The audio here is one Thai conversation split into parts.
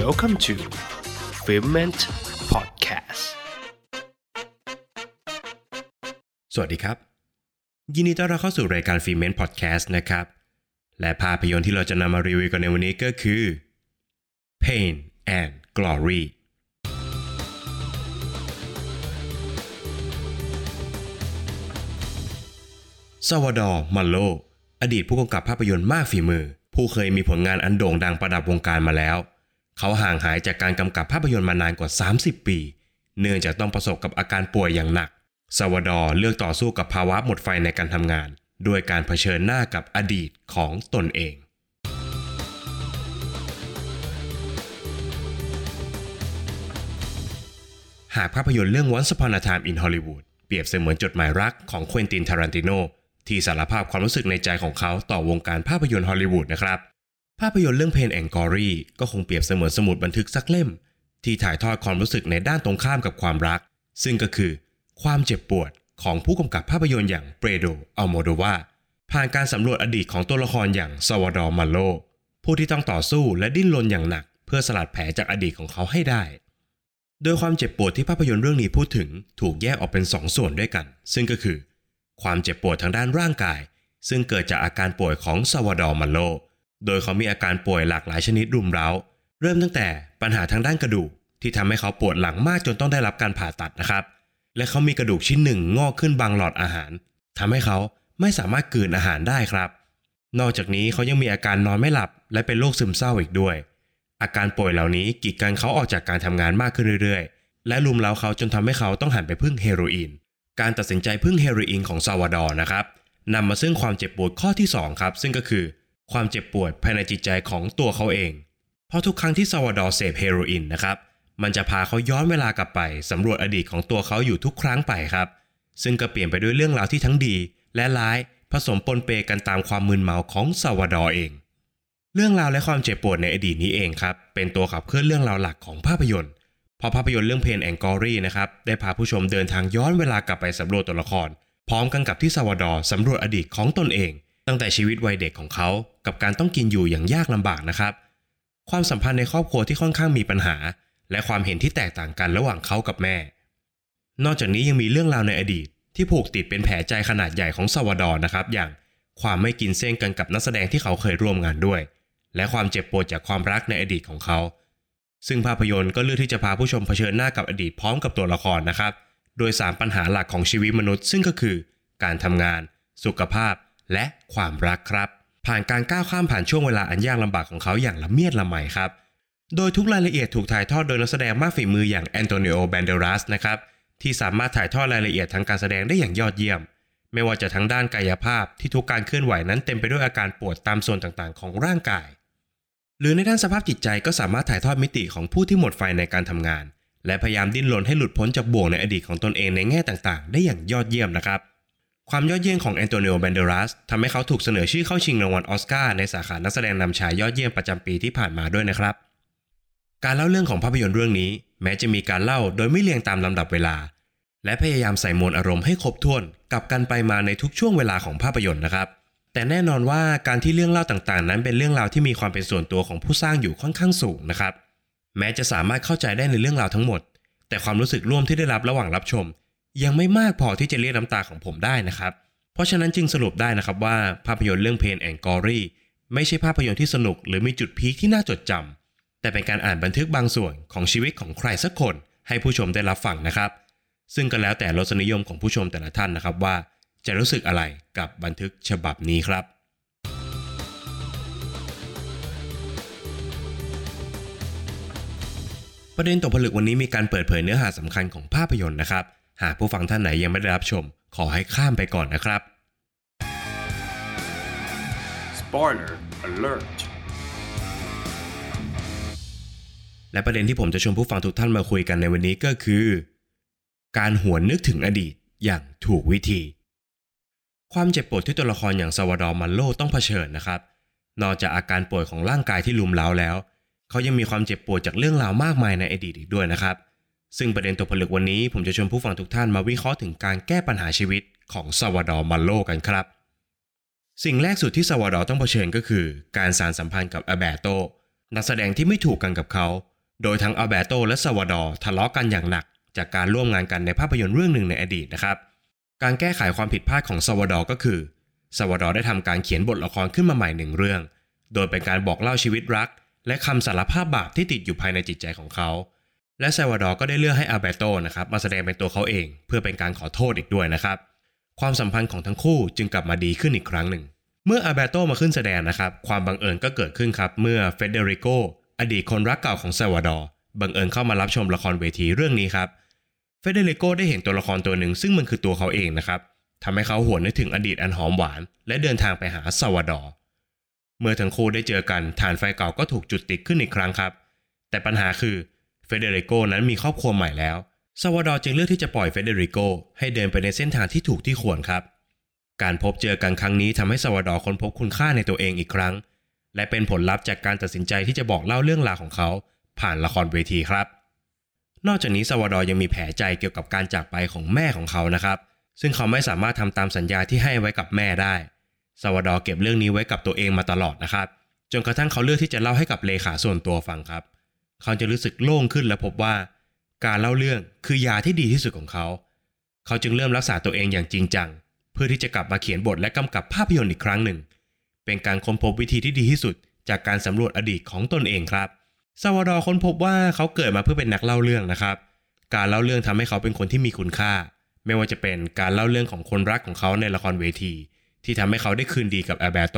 Welcome to f i l m e n t Podcast สวัสดีครับ ยินดีต้อนรับเข้าสู่รายการ f i l m e n t Podcast นะครับ และภาพยนตร์ที่เราจะนำมารีวิวกันในวันนี้ก็คือ Pain and Glory ซาวาดอร์มัลโล อดีตผู้กำกับภาพยนตร์มากฝีมือ ผู้เคยมีผลงานอันโด่งดังประดับวงการมาแล้ว เขาห่างหายจากการกำกับภาพยนตร์มานานกว่า 30 ปี เนื่องจากต้องประสบกับอาการป่วยอย่างหนักซัลวาดอร์เลือกต่อสู้กับภาวะหมดไฟในการทำงาน ด้วยการเผชิญหน้ากับอดีตของตนเองหากภาพยนตร์เรื่อง Once Upon a Time in Hollywood เปรียบเสมือนจดหมายรักของเควนตินทารันติโนที่สารภาพความรู้สึกในใจของเขาต่อวงการภาพยนตร์ฮอลลีวูดนะครับ ภาพยนตร์เรื่อง Pain and Glory ก็คงเปรียบเสมือนสมุดบันทึกสักเล่ม ที่ถ่ายทอดความรู้สึกในด้านตรงข้ามกับความรัก ซึ่งก็คือ ความเจ็บปวดของผู้กำกับภาพยนตร์อย่างเปโดรอัลโมโดวาร์ผ่านการสำรวจอดีตของตัวละครอย่างซัลวาดอร์มาโยผู้ที่ต้องต่อสู้และดิ้นรนอย่างหนัก เพื่อสลัดแผลจากอดีตของเขาให้ได้ โดยความเจ็บปวดที่ภาพยนตร์เรื่องนี้พูดถึงถูกแยกออกเป็นสองส่วนด้วยกัน ซึ่งก็คือ ความเจ็บปวดทางด้านร่างกาย ซึ่งเกิดจากอาการป่วยของซัลวาดอร์มาโย โดยเขามีอาการป่วยหลากหลายชนิดรุมเร้า เริ่มตั้งแต่ปัญหาทางด้านกระดูกที่ทำให้เขาปวดหลังมากจนต้องได้รับการผ่าตัดนะครับ และเขามีกระดูกชิ้นหนึ่งงอกขึ้นบังหลอดอาหารทำให้เขาไม่สามารถกลืนอาหารได้ครับ นอกจากนี้เขายังมีอาการนอนไม่หลับ และเป็นโรคซึมเศร้าอีกด้วย อาการป่วยเหล่านี้กีดกันเขาออกจากการทำงานมากขึ้นเรื่อยๆ และรุมเร้าเขาจนทำให้เขาต้องหันไปพึ่งเฮโรอีน การตัดสินใจพึ่งเฮโรอีนของซาวาดอร์นะครับนำมาซึ่งความเจ็บปวดข้อที่2ครับซึ่งก็คือ ความเจ็บปวดภายในจิตใจของตัวเขาเอง เพราะทุกครั้งที่ซาวาดอร์เสพเฮโรอีนนะครับ มันจะพาเขาย้อนเวลากลับไปสำรวจอดีตของตัวเขาอยู่ทุกครั้งไปครับ ซึ่งก็เปลี่ยนไปด้วยเรื่องราวที่ทั้งดี และร้ายผสมปนเปกันตามความมึนเมาของซาวาดอร์เอง เรื่องราวและความเจ็บปวดในอดีตนี้เองครับ เป็นตัวขับเคลื่อนเรื่องราวหลักของภาพยนตร์พอภาพยนตร์เรื่อง Pain and Glory นะครับได้พาผู้ชมเดินทางย้อนเวลากลับไปสำรวจตัวละคร พร้อมกันกับที่ซัลวาดอร์สำรวจอดีตของตนเอง ตั้งแต่ชีวิตวัยเด็กของเขากับการต้องกินอยู่อย่างยากลำบากนะครับ ความสัมพันธ์ในครอบครัวที่ค่อนข้างมีปัญหา และความเห็นที่แตกต่างกันระหว่างเขากับแม่ นอกจากนี้ยังมีเรื่องราวในอดีต ที่ผูกติดเป็นแผลใจขนาดใหญ่ของซัลวาดอร์นะครับ อย่างความไม่กินเส้นกันกับนักแสดงที่เขาเคยร่วมงานด้วย และความเจ็บปวดจากความรักในอดีตของเขา ซึ่งภาพยนตร์ก็เลือกที่จะพาผู้ชมเผชิญหน้ากับอดีตพร้อมกับตัวละครนะครับ โดย 3 ปัญหาหลักของชีวิตมนุษย์ ซึ่งก็คือ การทำงาน สุขภาพ และความรักครับ ผ่านการก้าวข้ามผ่านช่วงเวลาอันยากลำบากของเขาอย่างละเมียดละไมครับ โดยทุกรายละเอียดถูกถ่ายทอดโดยนักแสดงมากฝีมืออย่างแอนโตนิโอแบนเดรัสนะครับที่สามารถถ่ายทอดรายละเอียดทางการแสดงได้อย่างยอดเยี่ยม ไม่ว่าจะทั้งด้านกายภาพที่ทุกการเคลื่อนไหวนั้นเต็มไปด้วยอาการปวดตามส่วนต่างๆ ของร่างกาย หรือในด้านสภาพจิตใจก็สามารถถ่ายทอดมิติของผู้ที่หมดไฟในการทำงาน และพยายามดิ้นรนให้หลุดพ้นจากบ่วงในอดีตของตนเองในแง่ต่างๆ ได้อย่างยอดเยี่ยมนะครับ ความยอดเยี่ยมของแอนโตนิโอแบนเดรัสทำให้เขาถูกเสนอชื่อเข้าชิงรางวัลออสการ์ในสาขานักแสดงนำชายยอดเยี่ยมประจำปีที่ผ่านมาด้วยนะครับ การเล่าเรื่องของภาพยนตร์เรื่องนี้ แม้จะมีการเล่าโดยไม่เรียงตามลำดับเวลา และพยายามใส่มวลอารมณ์ให้ครบถ้วนกับกันไปมาในทุกช่วงเวลาของภาพยนตร์นะครับ แต่แน่นอนว่าการที่เรื่องเล่าต่างๆ นั้นเป็นเรื่องราวที่มีความเป็นส่วนตัวของผู้สร้างอยู่ค่อนข้างสูงนะครับ แม้จะสามารถเข้าใจได้ในเรื่องราวทั้งหมด แต่ความรู้สึกร่วมที่ได้รับระหว่างรับชม ยังไม่มากพอที่จะเรียกน้ำตาของผมได้นะครับ เพราะฉะนั้นจึงสรุปได้นะครับว่าภาพยนตร์เรื่องเพนแองกอรี่ไม่ใช่ภาพยนตร์ที่สนุกหรือมีจุดพีคที่น่าจดจำแต่เป็นการอ่านบันทึกบางส่วนของชีวิตของใครสักคน ให้ผู้ชมได้รับฟังนะครับ ซึ่งก็แล้วแต่รสนิยมของผู้ชมแต่ละท่านนะครับว่า จะรู้สึกอะไรกับบันทึกฉบับนี้ครับประเด็นตกผลึกวันนี้มีการเปิดเผยเนื้อหาสำคัญของภาพยนตร์นะครับ หากผู้ฟังท่านไหนยังไม่ได้รับชม ขอให้ข้ามไปก่อนนะครับ Spoiler Alert และประเด็นที่ผมจะชวนผู้ฟังทุกท่านมาคุยกันในวันนี้ก็คือ การหวนนึกถึงอดีตอย่างถูกวิธี ความเจ็บปวดที่ตัวละครอย่างซัลวาดอร์มาโยต้องเผชิญนะครับ นอกจากอาการป่วยของร่างกายที่รุมเร้าแล้ว เขายังมีความเจ็บปวดจากเรื่องราวมากมายในอดีตอีกด้วยนะครับ ซึ่งประเด็นตกผลึกวันนี้ผมจะชวนผู้ฟังทุกท่านมาวิเคราะห์ถึงการแก้ปัญหาชีวิตของซัลวาดอร์มาโยกันครับ สิ่งแรกสุดที่ซัลวาดอร์ต้องเผชิญก็คือ การสานสัมพันธ์กับอัลแบร์โตนักแสดงที่ไม่ถูกกันกับเขา โดยทั้งอัลเบโตและซาวดอร์ทะเลาะกันอย่างหนัก จากการร่วมงานกันในภาพยนตร์เรื่องหนึ่งในอดีตนะครับ การแก้ไขความผิดพลาดของซาวดอร์ก็คือซาวดอร์ได้ทำการเขียนบทละครขึ้นมาใหม่หนึ่งเรื่อง โดยเป็นการบอกเล่าชีวิตรัก และคำสารภาพบาปที่ติดอยู่ภายในจิตใจของเขา และซวาดอร์ก็ได้เลือกให้อัลเบโตนะครับมาแสดงเป็นตัวเขาเอง เพื่อเป็นการขอโทษอีกด้วยนะครับ ความสัมพันธ์ของทั้งคู่จึงกลับมาดีขึ้นอีกครั้งหนึ่ง เมื่ออาเบโตมาขึ้นแสดงนะครับ ความบังเอิญก็เกิดขึ้นครับ เมื่อเฟเดริโกอดีตคนรักเก่าของซวาดอร์บังเอิญเข้ามารับชมละครเวทีเรื่องนี้ครับเฟเดริโกได้เห็นตัวละครตัวหนึ่งซึ่งมันคือตัวเขาเองนะครับทำให้เขาหวนนึกถึงอดีตอันหอมหวาน และเดินทางไปหาซาวาดอร์เมื่อทั้งคู่ได้เจอกันถ่านไฟเก่าก็ถูกจุดติดขึ้นอีกครั้งครับ แต่ปัญหาคือ เฟเดริโกนั้นมีครอบครัวใหม่แล้วซาวดอร์จึงเลือกที่จะปล่อยเฟเดริโกให้เดินไปในเส้นทางที่ถูกที่ควรครับ การพบเจอกันครั้งนี้ทำให้ซาวดอร์ค้นพบคุณค่าในตัวเองอีกครั้ง และเป็นผลลัพธ์จากการตัดสินใจที่จะบอกเล่าเรื่องราวของเขา ผ่านละครเวทีครับ นอกจากนี้ซาวดอร์ยังมีแผลใจเกี่ยวกับการจากไปของแม่ของเขานะครับ ซึ่งเขาไม่สามารถทำตามสัญญาที่ให้ไว้กับแม่ได้ซาวดอร์เก็บเรื่องนี้ไว้กับตัวเองมาตลอดนะครับ จนกระทั่งเขาเลือกที่จะเล่าให้กับเลขาส่วนตัวฟังครับ เขาจะรู้สึกโล่งขึ้นและพบว่า การเล่าเรื่องคือยาที่ดีที่สุดของเขา เขาจึงเริ่มรักษาตัวเองอย่างจริงจัง เพื่อที่จะกลับมาเขียนบทและกำกับภาพยนตร์อีกครั้งหนึ่ง เป็นการค้นพบวิธีที่ดีที่สุด จากการสำรวจอดีตของตนเองครับซาวาดอร์ค้นพบว่าเขาเกิดมาเพื่อเป็นนักเล่าเรื่องนะครับ การเล่าเรื่องทำให้เขาเป็นคนที่มีคุณค่า ไม่ว่าจะเป็นการเล่าเรื่องของคนรักของเขาในละครเวที ที่ทำให้เขาได้คืนดีกับแอลเบโต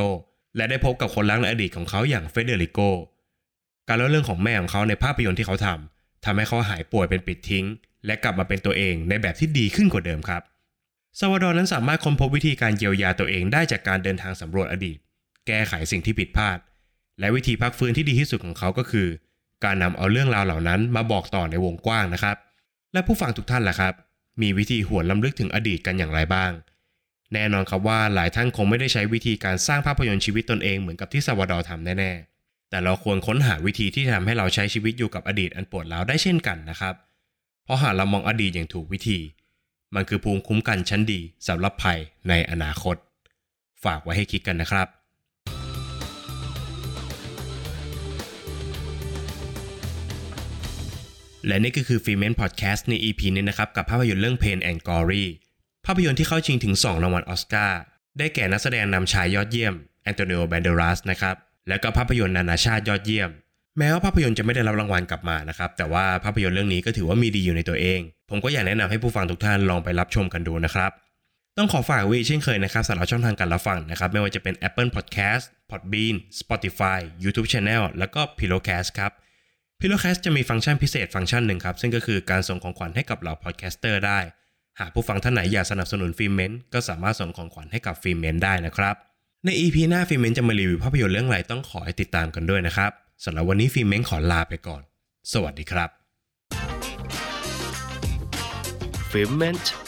และได้พบกับคนรักในอดีตของเขาอย่างเฟเดริโก การเล่าเรื่องของแม่ของเขาในภาพยนตร์ที่เขาทำทำให้เขาหายป่วยเป็นปลิดทิ้ง และกลับมาเป็นตัวเองในแบบที่ดีขึ้นกว่าเดิมครับซาวดอร์นั้นสามารถค้นพบวิธีการเยียวยาตัวเองได้จากการเดินทางสำรวจอดีต แก้ไขสิ่งที่ผิดพลาด และวิธีพักฟื้นที่ดีที่สุดของเขาก็คือ การนำเอาเรื่องราวเหล่านั้นมาบอกต่อในวงกว้างนะครับ และผู้ฟังทุกท่านล่ะครับ มีวิธีหวนรำลึกถึงอดีตกันอย่างไรบ้าง แน่นอนครับว่าหลายท่านคงไม่ได้ใช้วิธีการสร้างภาพยนตร์ชีวิตตนเองเหมือนกับที่ซาวดอร์ทำแน่ๆ แต่เราควรค้นหาวิธีที่ทำให้เราใช้ชีวิตอยู่กับอดีตอันปวดร้าวได้เช่นกันนะครับ เพราะหากเรามองอดีตอย่างถูกวิธี มันคือภูมิคุ้มกันชั้นดีสำหรับภัยในอนาคต ฝากไว้ให้คิดกันนะครับและนี่ก็คือฟีเมนพอดแคสต์ใน EP นี้นะครับ กับภาพยนตร์เรื่อง Pain and Glory ภาพยนตร์ที่เข้าชิงถึง 2 รางวัลออสการ์ได้แก่นักแสดงนำชายยอดเยี่ยมแอนโตนิโอแบนเดรัสนะครับ และก็ภาพยนตร์นานาชาติยอดเยี่ยม แม้ว่าภาพยนตร์จะไม่ได้รับรางวัลกลับมานะครับ แต่ว่าภาพยนตร์เรื่องนี้ก็ถือว่ามีดีอยู่ในตัวเอง ผมก็อยากแนะนำให้ผู้ฟังทุกท่านลองไปรับชมกันดูนะครับ ต้องขอฝากไว้เช่นเคยนะครับสำหรับช่องทางการรับฟังนะครับ ไม่ว่าจะเป็น Apple Podcast Podbean Spotify YouTube Channel แล้วก็ Pillowcast ครับ Pillowcast จะมีฟังก์ชันพิเศษฟังก์ชันหนึ่งครับซึ่งก็คือการส่งของขวัญให้กับเหล่า podcaster ได้หากผู้ฟังท่านไหนอยากสนับสนุน Filment ก็สามารถส่งของขวัญให้กับ Filment ได้นะครับ ใน EP หน้า Filment จะมารีวิวภาพยนตร์เรื่องอะไรต้องขอให้ติดตามกันด้วยนะครับสำหรับวันนี้ Filment ขอลาไปก่อน สวัสดีครับ f i l m e n t